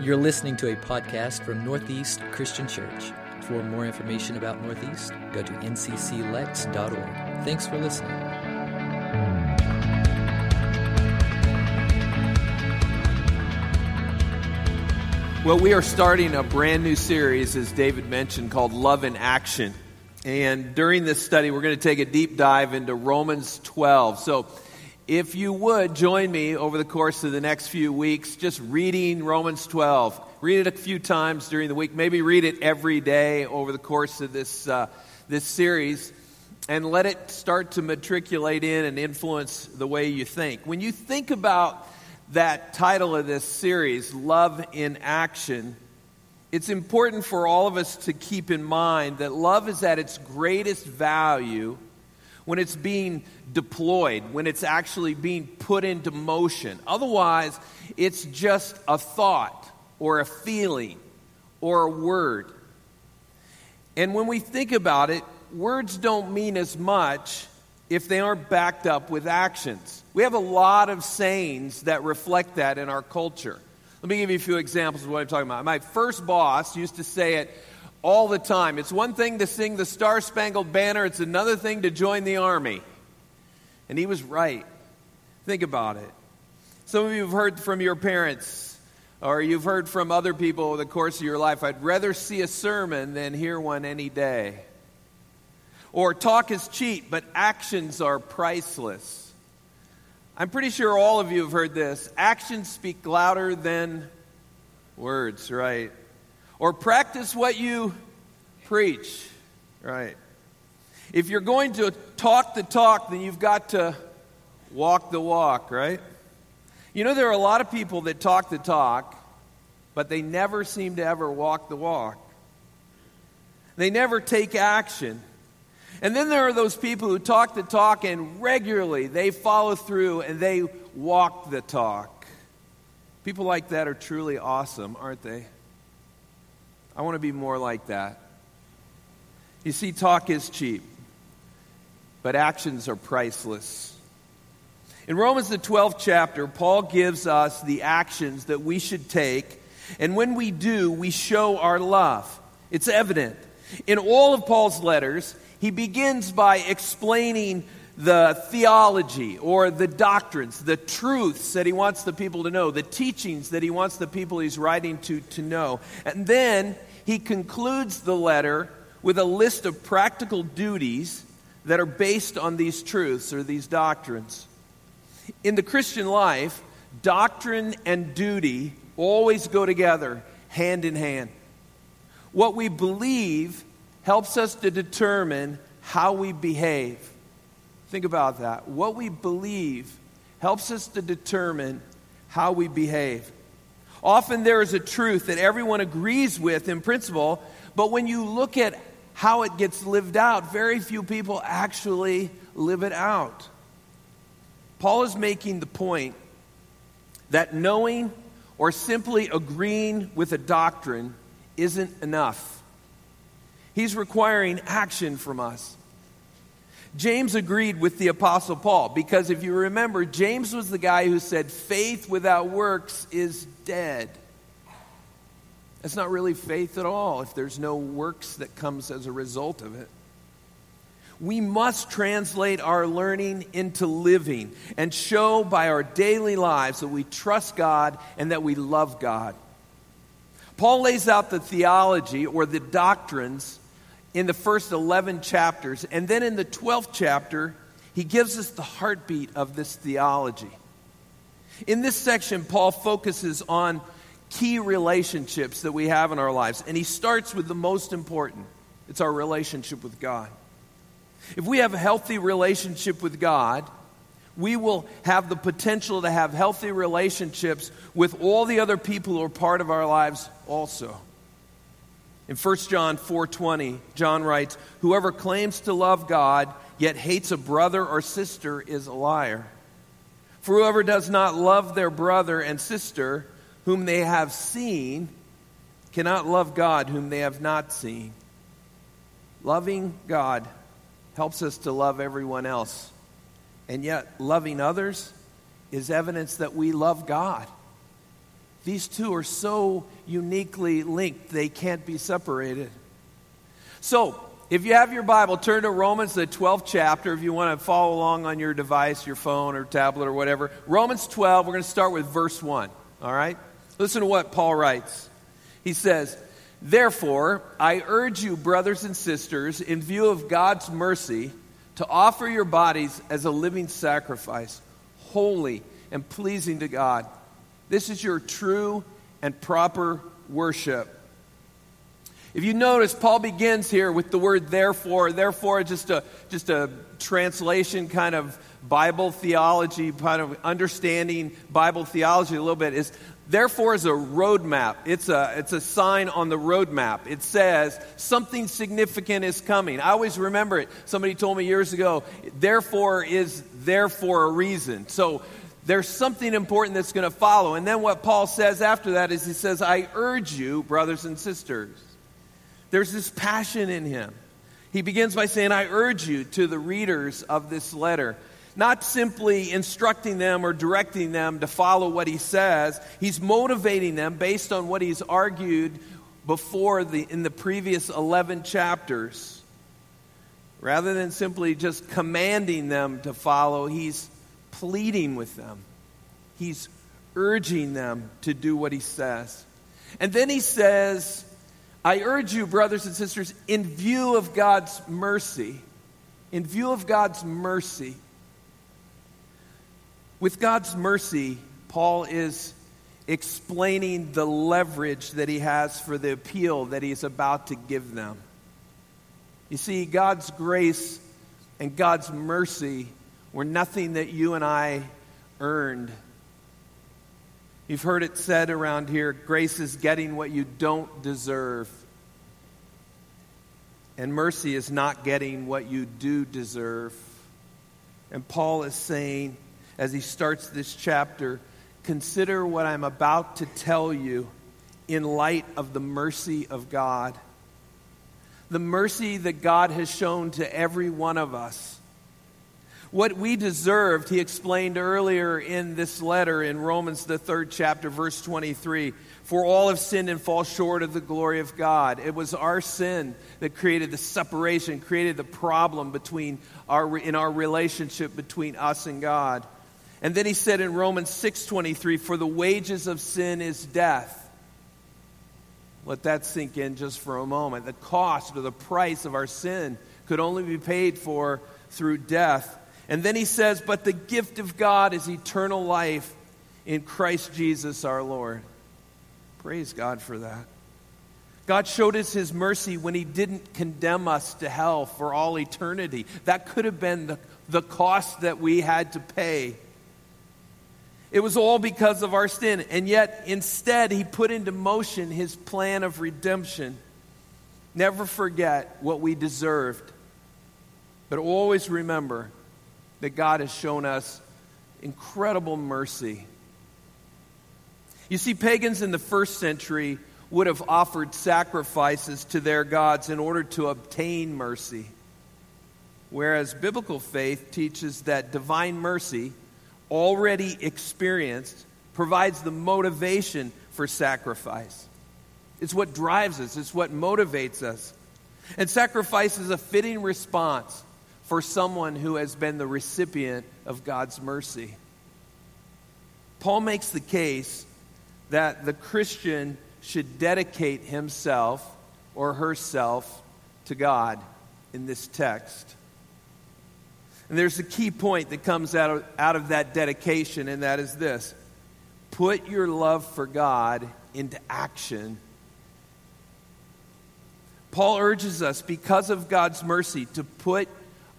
You're listening to a podcast from Northeast Christian Church. For more information about Northeast, go to ncclex.org. Thanks for listening. Well, we are starting a brand new series, as David mentioned, called Love in Action. And during this study, we're going to take a deep dive into Romans 12. So, if you would join me over the course of the next few weeks, just reading Romans 12. Read it a few times during the week. Maybe read it every day over the course of this, uh, this series. And let it start to matriculate in and influence the way you think. When you think about that title of this series, Love in Action, it's important for all of us to keep in mind that love is at its greatest value when it's being deployed, when it's actually being put into motion. Otherwise, it's just a thought or a feeling or a word. And when we think about it, words don't mean as much if they aren't backed up with actions. We have a lot of sayings that reflect that in our culture. Let me give you a few examples of what I'm talking about. My first boss used to say it all the time. It's one thing to sing the Star Spangled Banner, it's another thing to join the army. And he was right. Think about it. Some of you have heard from your parents, or you've heard from other people over the course of your life. I'd rather see a sermon than hear one any day. Or talk is cheap, but actions are priceless. I'm pretty sure all of you have heard this. Actions speak louder than words, right? Or practice what you preach, right? If you're going to talk the talk, then you've got to walk the walk, right? You know, there are a lot of people that talk the talk, but they never seem to ever walk the walk. They never take action. And then there are those people who talk the talk and regularly they follow through and they walk the talk. People like that are truly awesome, aren't they? I want to be more like that. You see, talk is cheap but actions are priceless. In Romans, the 12th chapter, Paul gives us the actions that we should take, and when we do, we show our love. It's evident. In all of Paul's letters, he begins by explaining the theology or the doctrines, the truths that he wants the people to know, the teachings that he wants the people he's writing to to know. And then he concludes the letter with a list of practical duties that are based on these truths or these doctrines. In the Christian life, doctrine and duty always go together, hand in hand. What we believe helps us to determine how we behave. Think about that. What we believe helps us to determine how we behave. Often there is a truth that everyone agrees with in principle, but when you look at how it gets lived out, very few people actually live it out. Paul is making the point that knowing or simply agreeing with a doctrine isn't enough. He's requiring action from us. James agreed with the Apostle Paul because if you remember, James was the guy who said, faith without works is dead. That's not really faith at all if there's no works that comes as a result of it. We must translate our learning into living and show by our daily lives that we trust God and that we love God. Paul lays out the theology or the doctrines in the first 11 chapters, and then in the 12th chapter, he gives us the heartbeat of this theology. In this section, Paul focuses on key relationships that we have in our lives. And he starts with the most important it's our relationship with God. If we have a healthy relationship with God, we will have the potential to have healthy relationships with all the other people who are part of our lives also. In 1 John 4:20, John writes, "Whoever claims to love God yet hates a brother or sister is a liar. For whoever does not love their brother and sister whom they have seen cannot love God whom they have not seen. Loving God helps us to love everyone else. And yet, loving others is evidence that we love God. These two are so uniquely linked, they can't be separated. So, if you have your Bible, turn to Romans, the 12th chapter, if you want to follow along on your device, your phone or tablet or whatever. Romans 12, we're going to start with verse 1. All right? Listen to what Paul writes. He says, Therefore, I urge you, brothers and sisters, in view of God's mercy, to offer your bodies as a living sacrifice, holy and pleasing to God. This is your true and proper worship. If you notice, Paul begins here with the word therefore. Therefore, just a, just a translation kind of Bible theology, kind of understanding Bible theology a little bit, is therefore is a roadmap. It's a, it's a sign on the roadmap. It says something significant is coming. I always remember it. Somebody told me years ago, therefore is there for a reason. So there's something important that's going to follow. And then what Paul says after that is he says, I urge you, brothers and sisters. There's this passion in him. He begins by saying, I urge you to the readers of this letter not simply instructing them or directing them to follow what he says. He's motivating them based on what he's argued before the, in the previous 11 chapters. Rather than simply just commanding them to follow, he's pleading with them. He's urging them to do what he says. And then he says, I urge you, brothers and sisters, in view of God's mercy, in view of God's mercy, with God's mercy, Paul is explaining the leverage that he has for the appeal that he's about to give them. You see, God's grace and God's mercy were nothing that you and I earned. You've heard it said around here grace is getting what you don't deserve. And mercy is not getting what you do deserve. And Paul is saying, as he starts this chapter, consider what I'm about to tell you in light of the mercy of God. The mercy that God has shown to every one of us. What we deserved, he explained earlier in this letter in Romans, the third chapter, verse 23. For all have sinned and fall short of the glory of God. It was our sin that created the separation, created the problem between our, in our relationship between us and God. And then he said in Romans 6:23, "For the wages of sin is death." Let that sink in just for a moment. The cost or the price of our sin could only be paid for through death. And then he says, "But the gift of God is eternal life in Christ Jesus our Lord." Praise God for that. God showed us his mercy when he didn't condemn us to hell for all eternity. That could have been the, the cost that we had to pay. It was all because of our sin. And yet, instead, he put into motion his plan of redemption. Never forget what we deserved, but always remember that God has shown us incredible mercy. You see, pagans in the first century would have offered sacrifices to their gods in order to obtain mercy, whereas biblical faith teaches that divine mercy already experienced provides the motivation for sacrifice. It's what drives us, it's what motivates us. And sacrifice is a fitting response for someone who has been the recipient of God's mercy. Paul makes the case that the Christian should dedicate himself or herself to God in this text. And there's a key point that comes out of, out of that dedication, and that is this put your love for God into action. Paul urges us, because of God's mercy, to put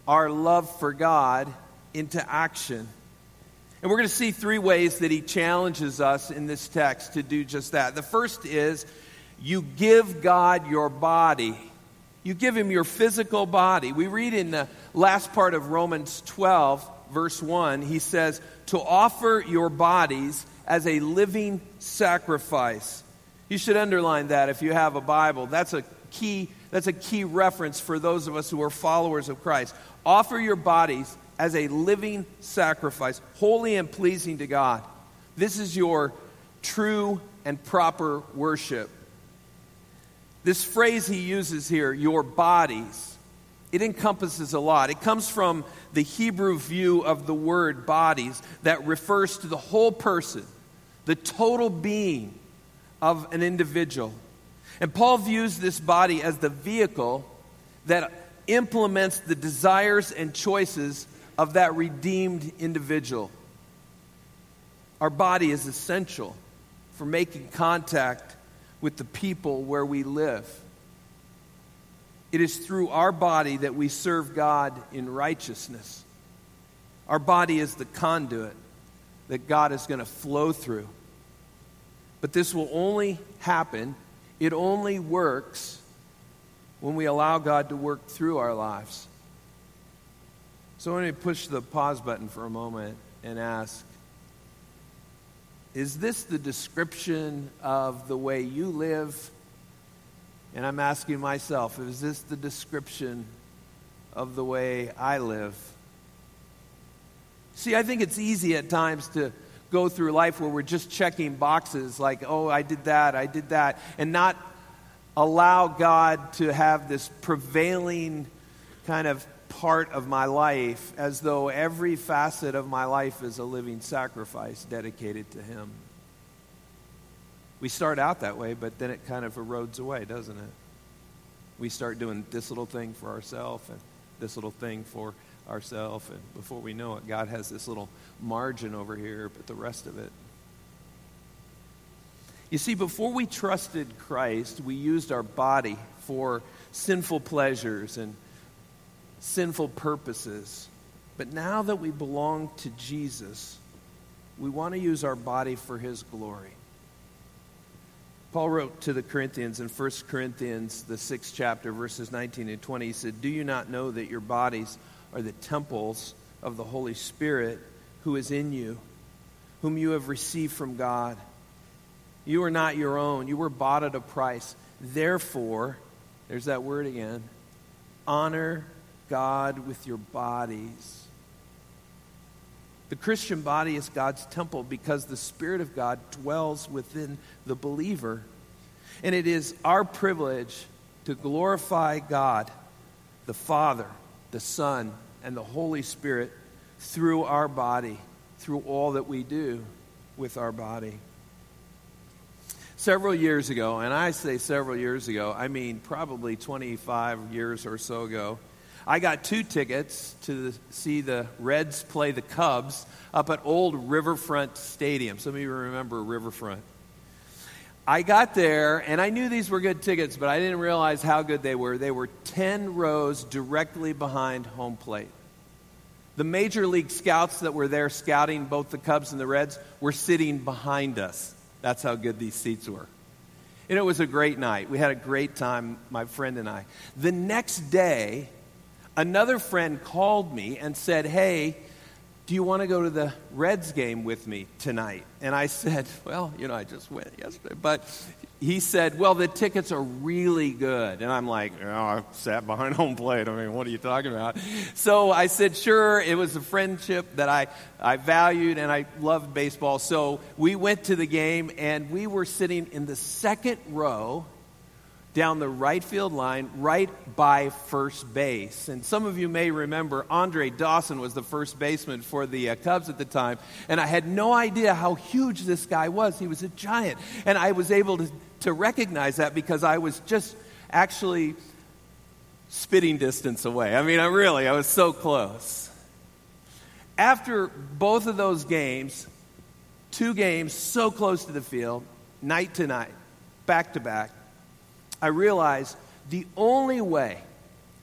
our love for God into action. And we're going to see three ways that he challenges us in this text to do just that. The first is you give God your body. You give him your physical body. We read in the last part of Romans 12, verse 1, he says, To offer your bodies as a living sacrifice. You should underline that if you have a Bible. That's a key, that's a key reference for those of us who are followers of Christ. Offer your bodies as a living sacrifice, holy and pleasing to God. This is your true and proper worship. This phrase he uses here, your bodies, it encompasses a lot. It comes from the Hebrew view of the word bodies that refers to the whole person, the total being of an individual. And Paul views this body as the vehicle that implements the desires and choices of that redeemed individual. Our body is essential for making contact with the people where we live. It is through our body that we serve God in righteousness. Our body is the conduit that God is going to flow through. But this will only happen, it only works when we allow God to work through our lives. So let me push the pause button for a moment and ask Is this the description of the way you live? And I'm asking myself, is this the description of the way I live? See, I think it's easy at times to go through life where we're just checking boxes like, oh, I did that, I did that, and not allow God to have this prevailing kind of part of my life as though every facet of my life is a living sacrifice dedicated to Him. We start out that way, but then it kind of erodes away, doesn't it? We start doing this little thing for ourselves and this little thing for ourselves, and before we know it, God has this little margin over here, but the rest of it you see, before we trusted Christ, we used our body for sinful pleasures and sinful purposes. But now that we belong to Jesus, we want to use our body for his glory. Paul wrote to the Corinthians in 1 Corinthians, the sixth chapter, verses 19 and 20. He said, Do you not know that your bodies are the temples of the Holy Spirit who is in you, whom you have received from God? You are not your own. You were bought at a price. Therefore, there's that word again honor God with your bodies. The Christian body is God's temple because the Spirit of God dwells within the believer. And it is our privilege to glorify God, the Father, the Son, and the Holy Spirit through our body, through all that we do with our body. Several years ago, and I say several years ago, I mean probably 25 years or so ago, I got two tickets to the, see the Reds play the Cubs up at Old Riverfront Stadium. Some of you remember Riverfront. I got there, and I knew these were good tickets, but I didn't realize how good they were. They were 10 rows directly behind home plate. The major league scouts that were there scouting both the Cubs and the Reds were sitting behind us. That's how good these seats were. And it was a great night. We had a great time, my friend and I. The next day, another friend called me and said, Hey, do you want to go to the Reds game with me tonight? And I said, Well, you know, I just went yesterday. But he said, Well, the tickets are really good. And I'm like, oh, I sat behind home plate. I mean, what are you talking about? So I said, Sure. It was a friendship that I, I valued and I loved baseball. So we went to the game and we were sitting in the second row down the right field line, right by first base. And some of you may remember Andre Dawson was the first baseman for the uh, Cubs at the time. And I had no idea how huge this guy was. He was a giant. And I was able to, to recognize that because I was just actually spitting distance away. I mean, I really, I was so close. After both of those games, two games so close to the field, night to night, back to back, I realized the only way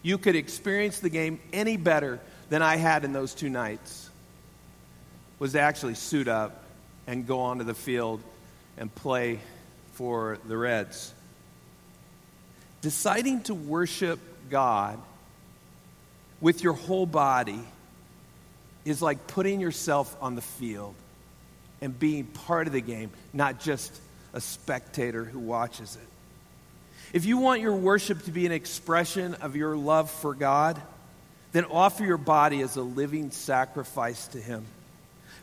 you could experience the game any better than I had in those two nights was to actually suit up and go onto the field and play for the Reds. Deciding to worship God with your whole body is like putting yourself on the field and being part of the game, not just a spectator who watches it. If you want your worship to be an expression of your love for God, then offer your body as a living sacrifice to Him.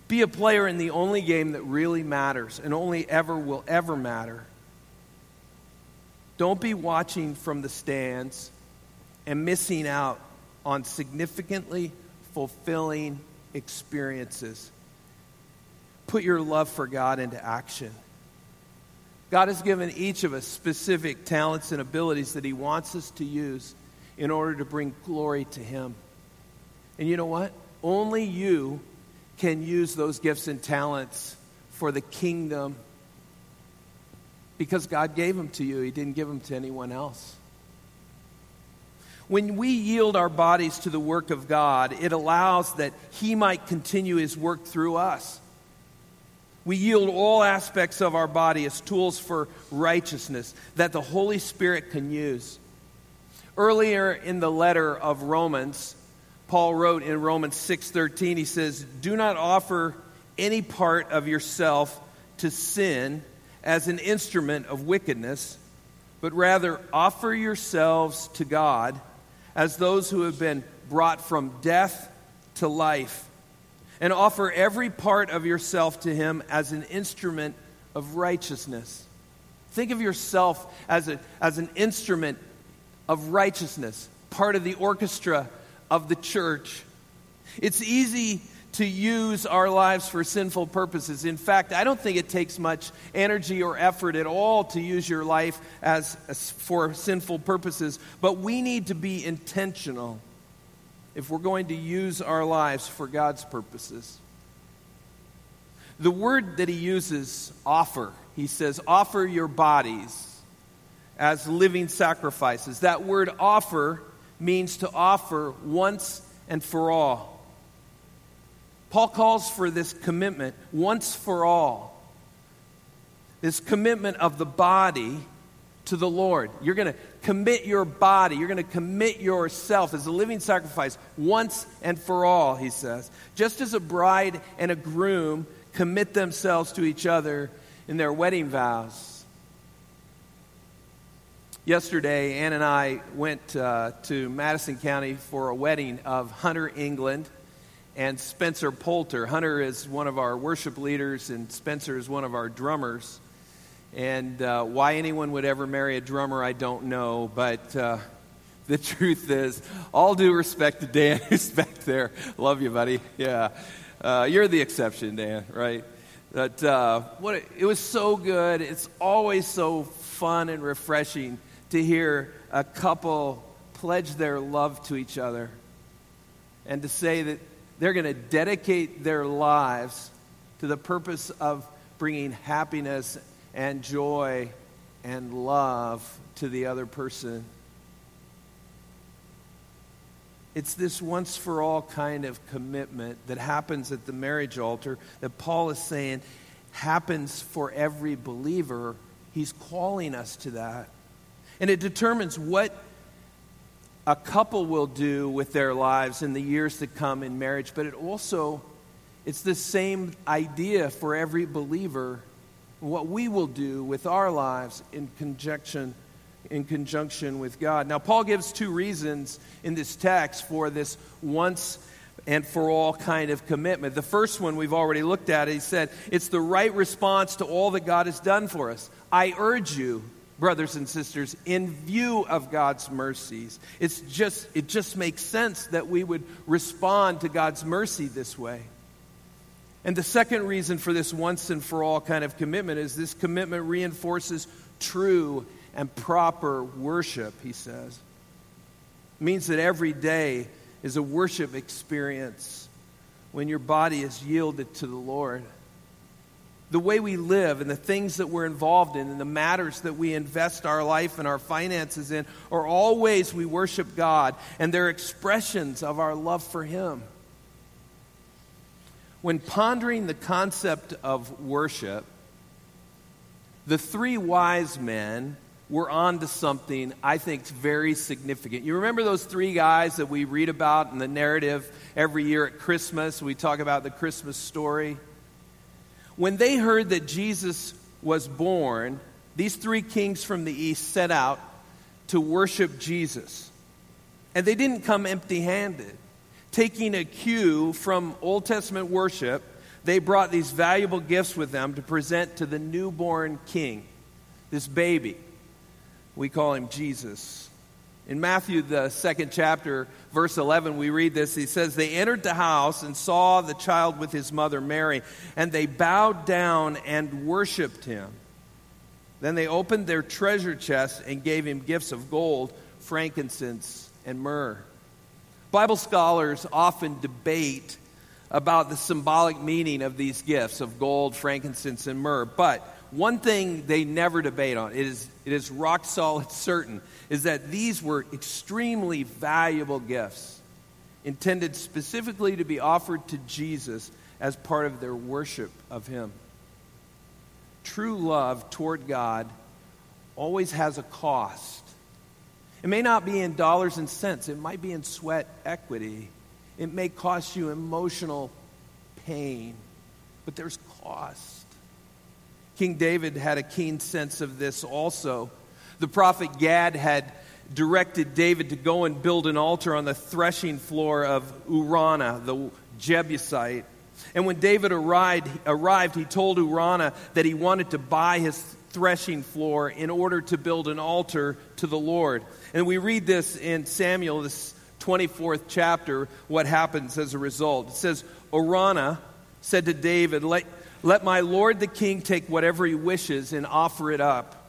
Be a player in the only game that really matters and only ever will ever matter. Don't be watching from the stands and missing out on significantly fulfilling experiences. Put your love for God into action. God has given each of us specific talents and abilities that He wants us to use in order to bring glory to Him. And you know what? Only you can use those gifts and talents for the kingdom because God gave them to you. He didn't give them to anyone else. When we yield our bodies to the work of God, it allows that He might continue His work through us. We yield all aspects of our body as tools for righteousness that the Holy Spirit can use. Earlier in the letter of Romans, Paul wrote in Romans 6:13 he says, "Do not offer any part of yourself to sin as an instrument of wickedness, but rather offer yourselves to God as those who have been brought from death to life." And offer every part of yourself to Him as an instrument of righteousness. Think of yourself as, a, as an instrument of righteousness, part of the orchestra of the church. It's easy to use our lives for sinful purposes. In fact, I don't think it takes much energy or effort at all to use your life as, as for sinful purposes, but we need to be intentional if we're going to use our lives for God's purposes. The word that he uses, offer, he says, offer your bodies as living sacrifices. That word offer means to offer once and for all. Paul calls for this commitment once for all. This commitment of the body to the Lord. You're going to commit your body, you're going to commit yourself as a living sacrifice once and for all, he says. Just as a bride and a groom commit themselves to each other in their wedding vows. Yesterday, Ann and I went uh, to Madison County for a wedding of Hunter England and Spencer Poulter. Hunter is one of our worship leaders, and Spencer is one of our drummers. And uh, why anyone would ever marry a drummer, I don't know. But uh, the truth is, all due respect to Dan, who's back there. Love you, buddy. Yeah. Uh, you're the exception, Dan, right? But uh, what it, it was so good. It's always so fun and refreshing to hear a couple pledge their love to each other and to say that they're going to dedicate their lives to the purpose of bringing happiness and joy and love to the other person. It's this once for all kind of commitment that happens at the marriage altar that Paul is saying happens for every believer. He's calling us to that. And it determines what a couple will do with their lives in the years to come in marriage, but it also it's the same idea for every believer what we will do with our lives in conjunction in conjunction with God. Now Paul gives two reasons in this text for this once and for all kind of commitment. The first one we've already looked at. He said, it's the right response to all that God has done for us. I urge you, brothers and sisters, in view of God's mercies. It's just it just makes sense that we would respond to God's mercy this way. And the second reason for this once and for all kind of commitment is this commitment reinforces true and proper worship, he says. It means that every day is a worship experience when your body is yielded to the Lord. The way we live and the things that we're involved in and the matters that we invest our life and our finances in are all ways we worship God, and they're expressions of our love for Him when pondering the concept of worship, the three wise men were on to something I think very significant. You remember those three guys that we read about in the narrative every year at Christmas? We talk about the Christmas story. When they heard that Jesus was born, these three kings from the east set out to worship Jesus. And they didn't come empty handed taking a cue from Old Testament worship, they brought these valuable gifts with them to present to the newborn king, this baby. We call him Jesus. In Matthew, the second chapter, verse 11, we read this. He says, They entered the house and saw the child with his mother Mary, and they bowed down and worshiped him. Then they opened their treasure chest and gave him gifts of gold, frankincense, and myrrh. Bible scholars often debate about the symbolic meaning of these gifts of gold, frankincense, and myrrh. But one thing they never debate on, it is, it is rock solid certain, is that these were extremely valuable gifts intended specifically to be offered to Jesus as part of their worship of Him. True love toward God always has a cost. It may not be in dollars and cents, it might be in sweat equity. It may cost you emotional pain, but there's cost. King David had a keen sense of this also. The prophet Gad had directed David to go and build an altar on the threshing floor of Araunah, the Jebusite. And when David arrived, arrived, he told Araunah that he wanted to buy his threshing floor in order to build an altar to the Lord. And we read this in Samuel, this 24th chapter, what happens as a result. It says, Araunah said to David, let, let my lord the king take whatever he wishes and offer it up.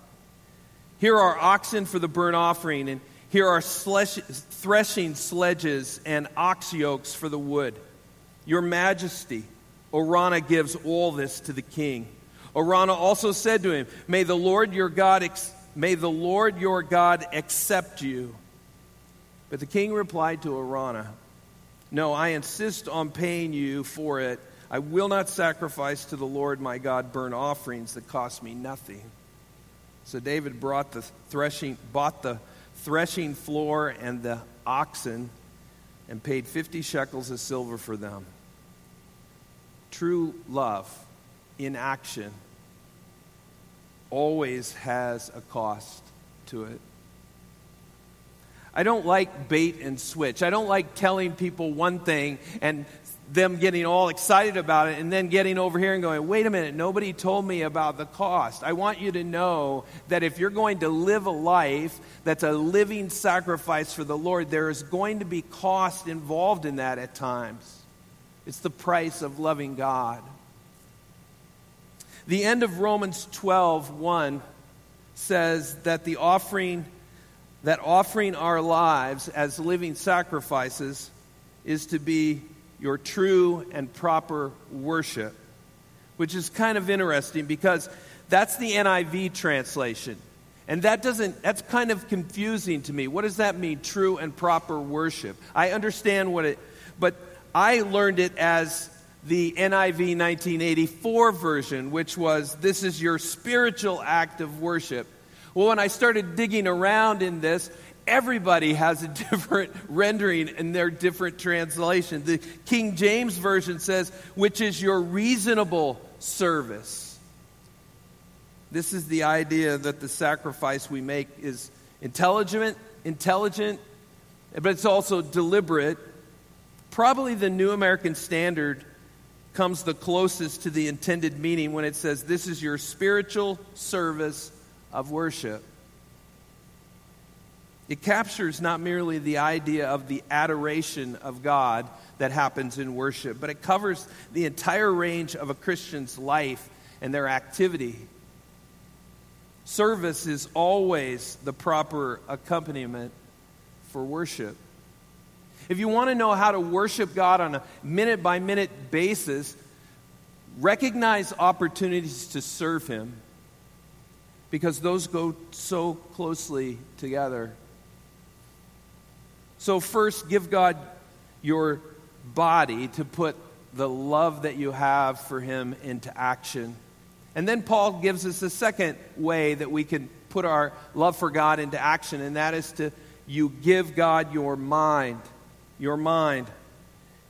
Here are oxen for the burnt offering, and here are threshing sledges and ox yokes for the wood. Your majesty, Araunah gives all this to the king. Araunah also said to him, May the Lord your God, ex- may the Lord your God accept you. But the king replied to Araunah, No, I insist on paying you for it. I will not sacrifice to the Lord my God burnt offerings that cost me nothing. So David brought the threshing, bought the threshing floor and the oxen and paid 50 shekels of silver for them. True love in action always has a cost to it. I don't like bait and switch. I don't like telling people one thing and them getting all excited about it and then getting over here and going, wait a minute, nobody told me about the cost. I want you to know that if you're going to live a life that's a living sacrifice for the Lord, there is going to be cost involved in that at times. It's the price of loving God. The end of Romans 12, 1 says that the offering that offering our lives as living sacrifices is to be your true and proper worship, which is kind of interesting because that's the NIV translation. And that doesn't, that's kind of confusing to me. What does that mean, true and proper worship? I understand what it, but I learned it as the NIV 1984 version, which was, this is your spiritual act of worship. Well, when I started digging around in this, everybody has a different rendering in their different translation. The King James Version says, which is your reasonable service. This is the idea that the sacrifice we make is intelligent, intelligent, but it's also deliberate. Probably the New American Standard comes the closest to the intended meaning when it says, This is your spiritual service of worship. It captures not merely the idea of the adoration of God that happens in worship, but it covers the entire range of a Christian's life and their activity. Service is always the proper accompaniment for worship. If you want to know how to worship God on a minute by minute basis, recognize opportunities to serve Him because those go so closely together. So, first, give God your body to put the love that you have for Him into action. And then Paul gives us a second way that we can put our love for God into action, and that is to you give God your mind. Your mind.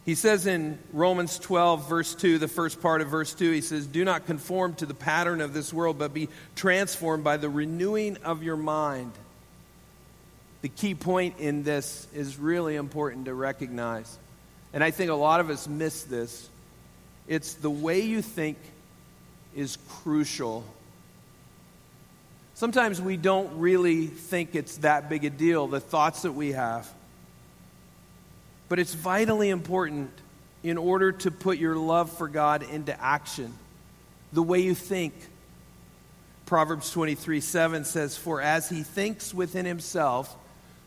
He says in Romans 12, verse 2, the first part of verse 2, he says, Do not conform to the pattern of this world, but be transformed by the renewing of your mind. The key point in this is really important to recognize. And I think a lot of us miss this. It's the way you think is crucial. Sometimes we don't really think it's that big a deal, the thoughts that we have. But it's vitally important in order to put your love for God into action. The way you think. Proverbs 23 7 says, For as he thinks within himself,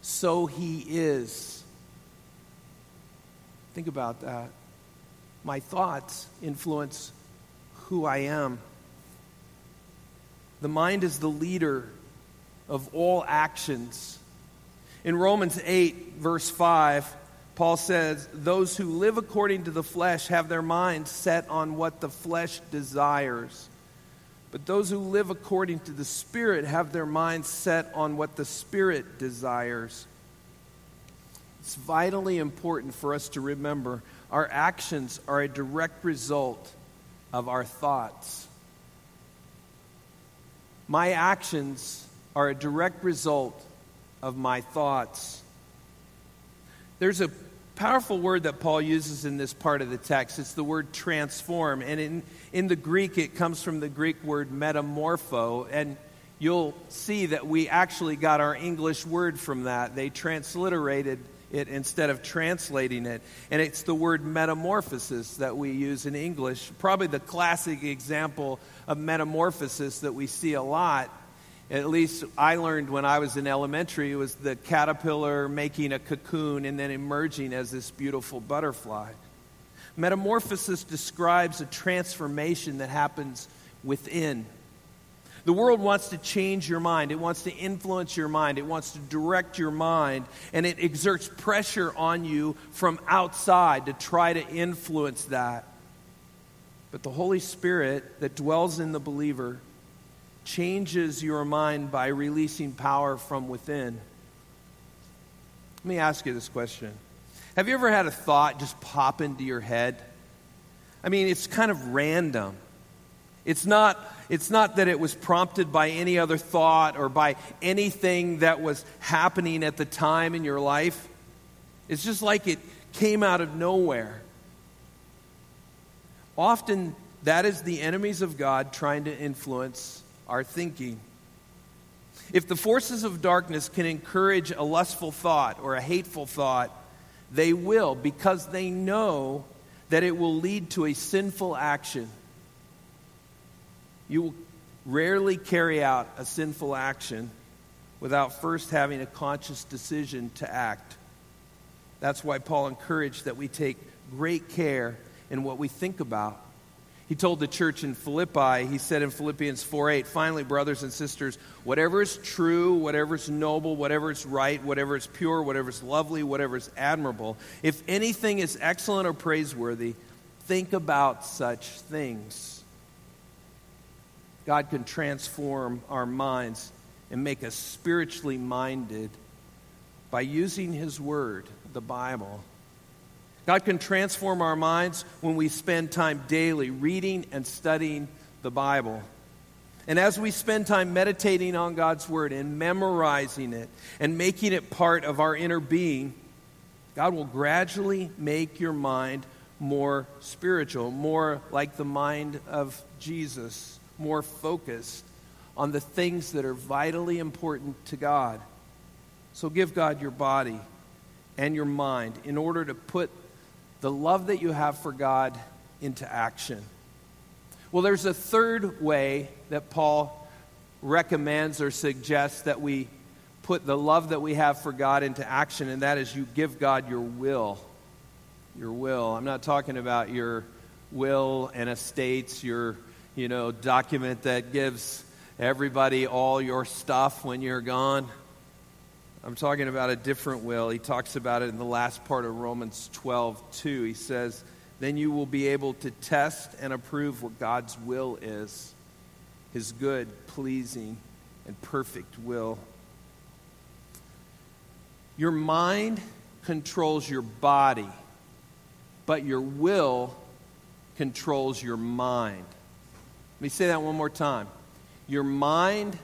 so he is. Think about that. My thoughts influence who I am. The mind is the leader of all actions. In Romans 8, verse 5, Paul says, Those who live according to the flesh have their minds set on what the flesh desires. But those who live according to the Spirit have their minds set on what the Spirit desires. It's vitally important for us to remember our actions are a direct result of our thoughts. My actions are a direct result of my thoughts. There's a powerful word that Paul uses in this part of the text. It's the word transform. And in, in the Greek, it comes from the Greek word metamorpho. And you'll see that we actually got our English word from that. They transliterated it instead of translating it. And it's the word metamorphosis that we use in English. Probably the classic example of metamorphosis that we see a lot. At least I learned when I was in elementary, was the caterpillar making a cocoon and then emerging as this beautiful butterfly. Metamorphosis describes a transformation that happens within. The world wants to change your mind. It wants to influence your mind. It wants to direct your mind. And it exerts pressure on you from outside to try to influence that. But the Holy Spirit that dwells in the believer changes your mind by releasing power from within. Let me ask you this question Have you ever had a thought just pop into your head? I mean, it's kind of random. It's not, it's not that it was prompted by any other thought or by anything that was happening at the time in your life. It's just like it came out of nowhere. Often, that is the enemies of God trying to influence our thinking. If the forces of darkness can encourage a lustful thought or a hateful thought, they will because they know that it will lead to a sinful action. You will rarely carry out a sinful action without first having a conscious decision to act. That's why Paul encouraged that we take great care in what we think about. He told the church in Philippi, he said in Philippians 4 8, finally, brothers and sisters, whatever is true, whatever is noble, whatever is right, whatever is pure, whatever is lovely, whatever is admirable, if anything is excellent or praiseworthy, think about such things. God can transform our minds and make us spiritually minded by using His Word, the Bible. God can transform our minds when we spend time daily reading and studying the Bible. And as we spend time meditating on God's Word and memorizing it and making it part of our inner being, God will gradually make your mind more spiritual, more like the mind of Jesus more focused on the things that are vitally important to God. So give God your body and your mind in order to put the love that you have for God into action. Well, there's a third way that Paul recommends or suggests that we put the love that we have for God into action, and that is you give God your will. Your will. I'm not talking about your will and estates, your you know, document that gives everybody all your stuff when you're gone. I'm talking about a different will. He talks about it in the last part of Romans 12, 2. He says, Then you will be able to test and approve what God's will is his good, pleasing, and perfect will. Your mind controls your body, but your will controls your mind. Let me say that one more time. Your mind,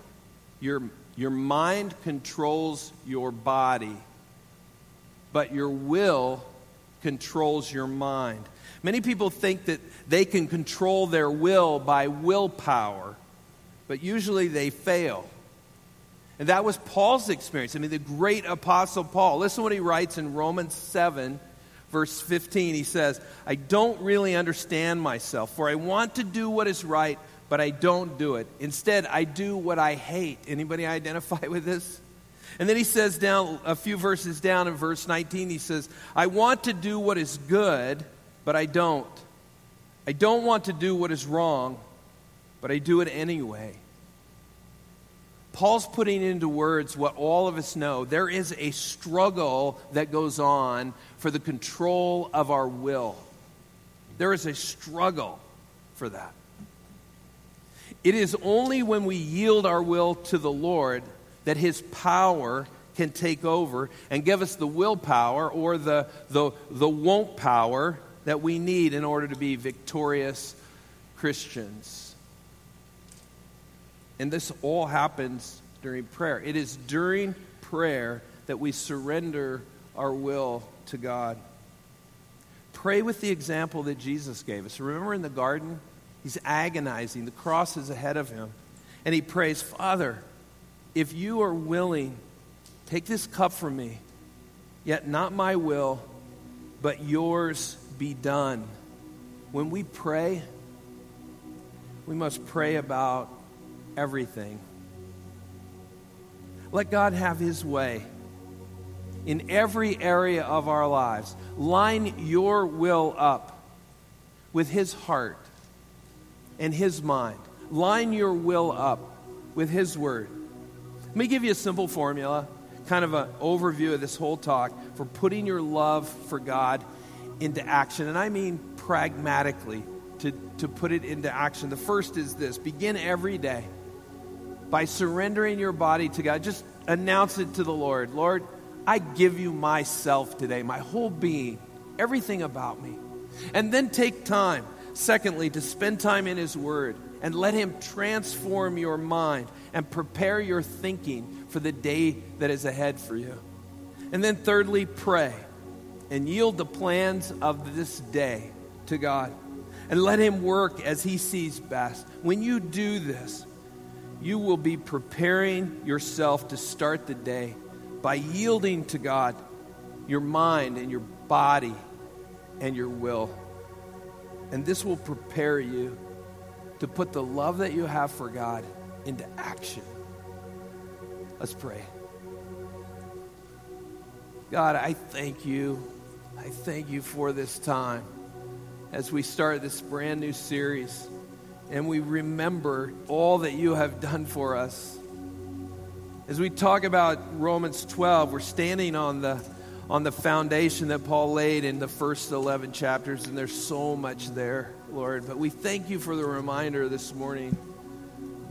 your, your mind controls your body, but your will controls your mind. Many people think that they can control their will by willpower, but usually they fail. And that was Paul's experience. I mean, the great apostle Paul. Listen what he writes in Romans 7, verse 15. He says, I don't really understand myself, for I want to do what is right, but I don't do it. Instead, I do what I hate. Anybody identify with this? And then he says down a few verses down in verse 19, he says, I want to do what is good, but I don't. I don't want to do what is wrong, but I do it anyway. Paul's putting into words what all of us know. There is a struggle that goes on for the control of our will. There is a struggle for that. It is only when we yield our will to the Lord that His power can take over and give us the willpower or the, the, the won't power that we need in order to be victorious Christians. And this all happens during prayer. It is during prayer that we surrender our will to God. Pray with the example that Jesus gave us. Remember in the garden? He's agonizing, the cross is ahead of him. And he prays, Father, if you are willing, take this cup from me, yet not my will, but yours be done. When we pray, we must pray about everything. Let God have His way in every area of our lives. Line your will up with His heart and His mind. Line your will up with His word. Let me give you a simple formula, kind of an overview of this whole talk for putting your love for God into action. And I mean pragmatically to, to put it into action. The first is this begin every day by surrendering your body to God. Just announce it to the Lord Lord, I give you myself today, my whole being, everything about me. And then take time, secondly, to spend time in His Word and let Him transform your mind and prepare your thinking for the day that is ahead for you. And then, thirdly, pray and yield the plans of this day to God and let Him work as He sees best. When you do this, you will be preparing yourself to start the day by yielding to God your mind and your body and your will. And this will prepare you to put the love that you have for God into action. Let's pray. God, I thank you. I thank you for this time as we start this brand new series and we remember all that you have done for us. As we talk about Romans 12, we're standing on the, on the foundation that Paul laid in the first 11 chapters, and there's so much there, Lord. But we thank you for the reminder this morning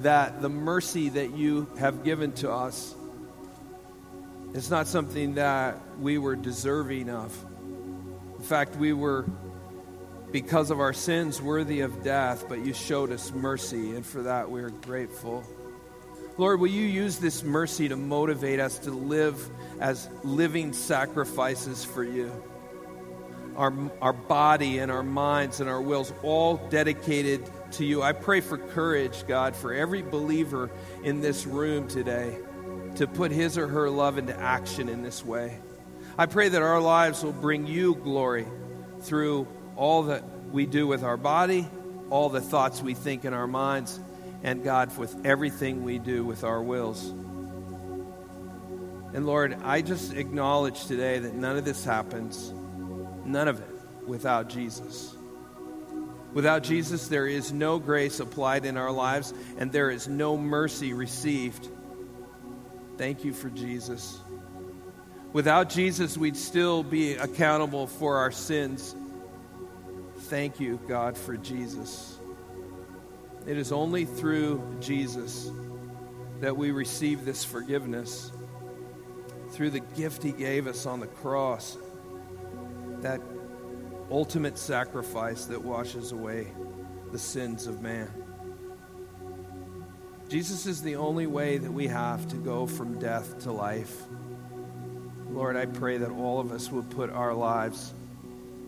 that the mercy that you have given to us is not something that we were deserving of. In fact, we were because of our sins worthy of death, but you showed us mercy, and for that we are grateful. Lord, will you use this mercy to motivate us to live as living sacrifices for you? Our, our body and our minds and our wills all dedicated to you. I pray for courage, God, for every believer in this room today to put his or her love into action in this way. I pray that our lives will bring you glory through all that we do with our body, all the thoughts we think in our minds, and God, with everything we do with our wills. And Lord, I just acknowledge today that none of this happens, none of it, without Jesus. Without Jesus, there is no grace applied in our lives, and there is no mercy received. Thank you for Jesus. Without Jesus, we'd still be accountable for our sins thank you, God, for Jesus. It is only through Jesus that we receive this forgiveness, through the gift He gave us on the cross, that ultimate sacrifice that washes away the sins of man. Jesus is the only way that we have to go from death to life. Lord, I pray that all of us would put our lives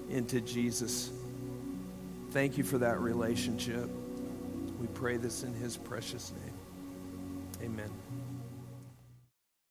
into Jesus. Thank you for that relationship. Pray this in his precious name. Amen.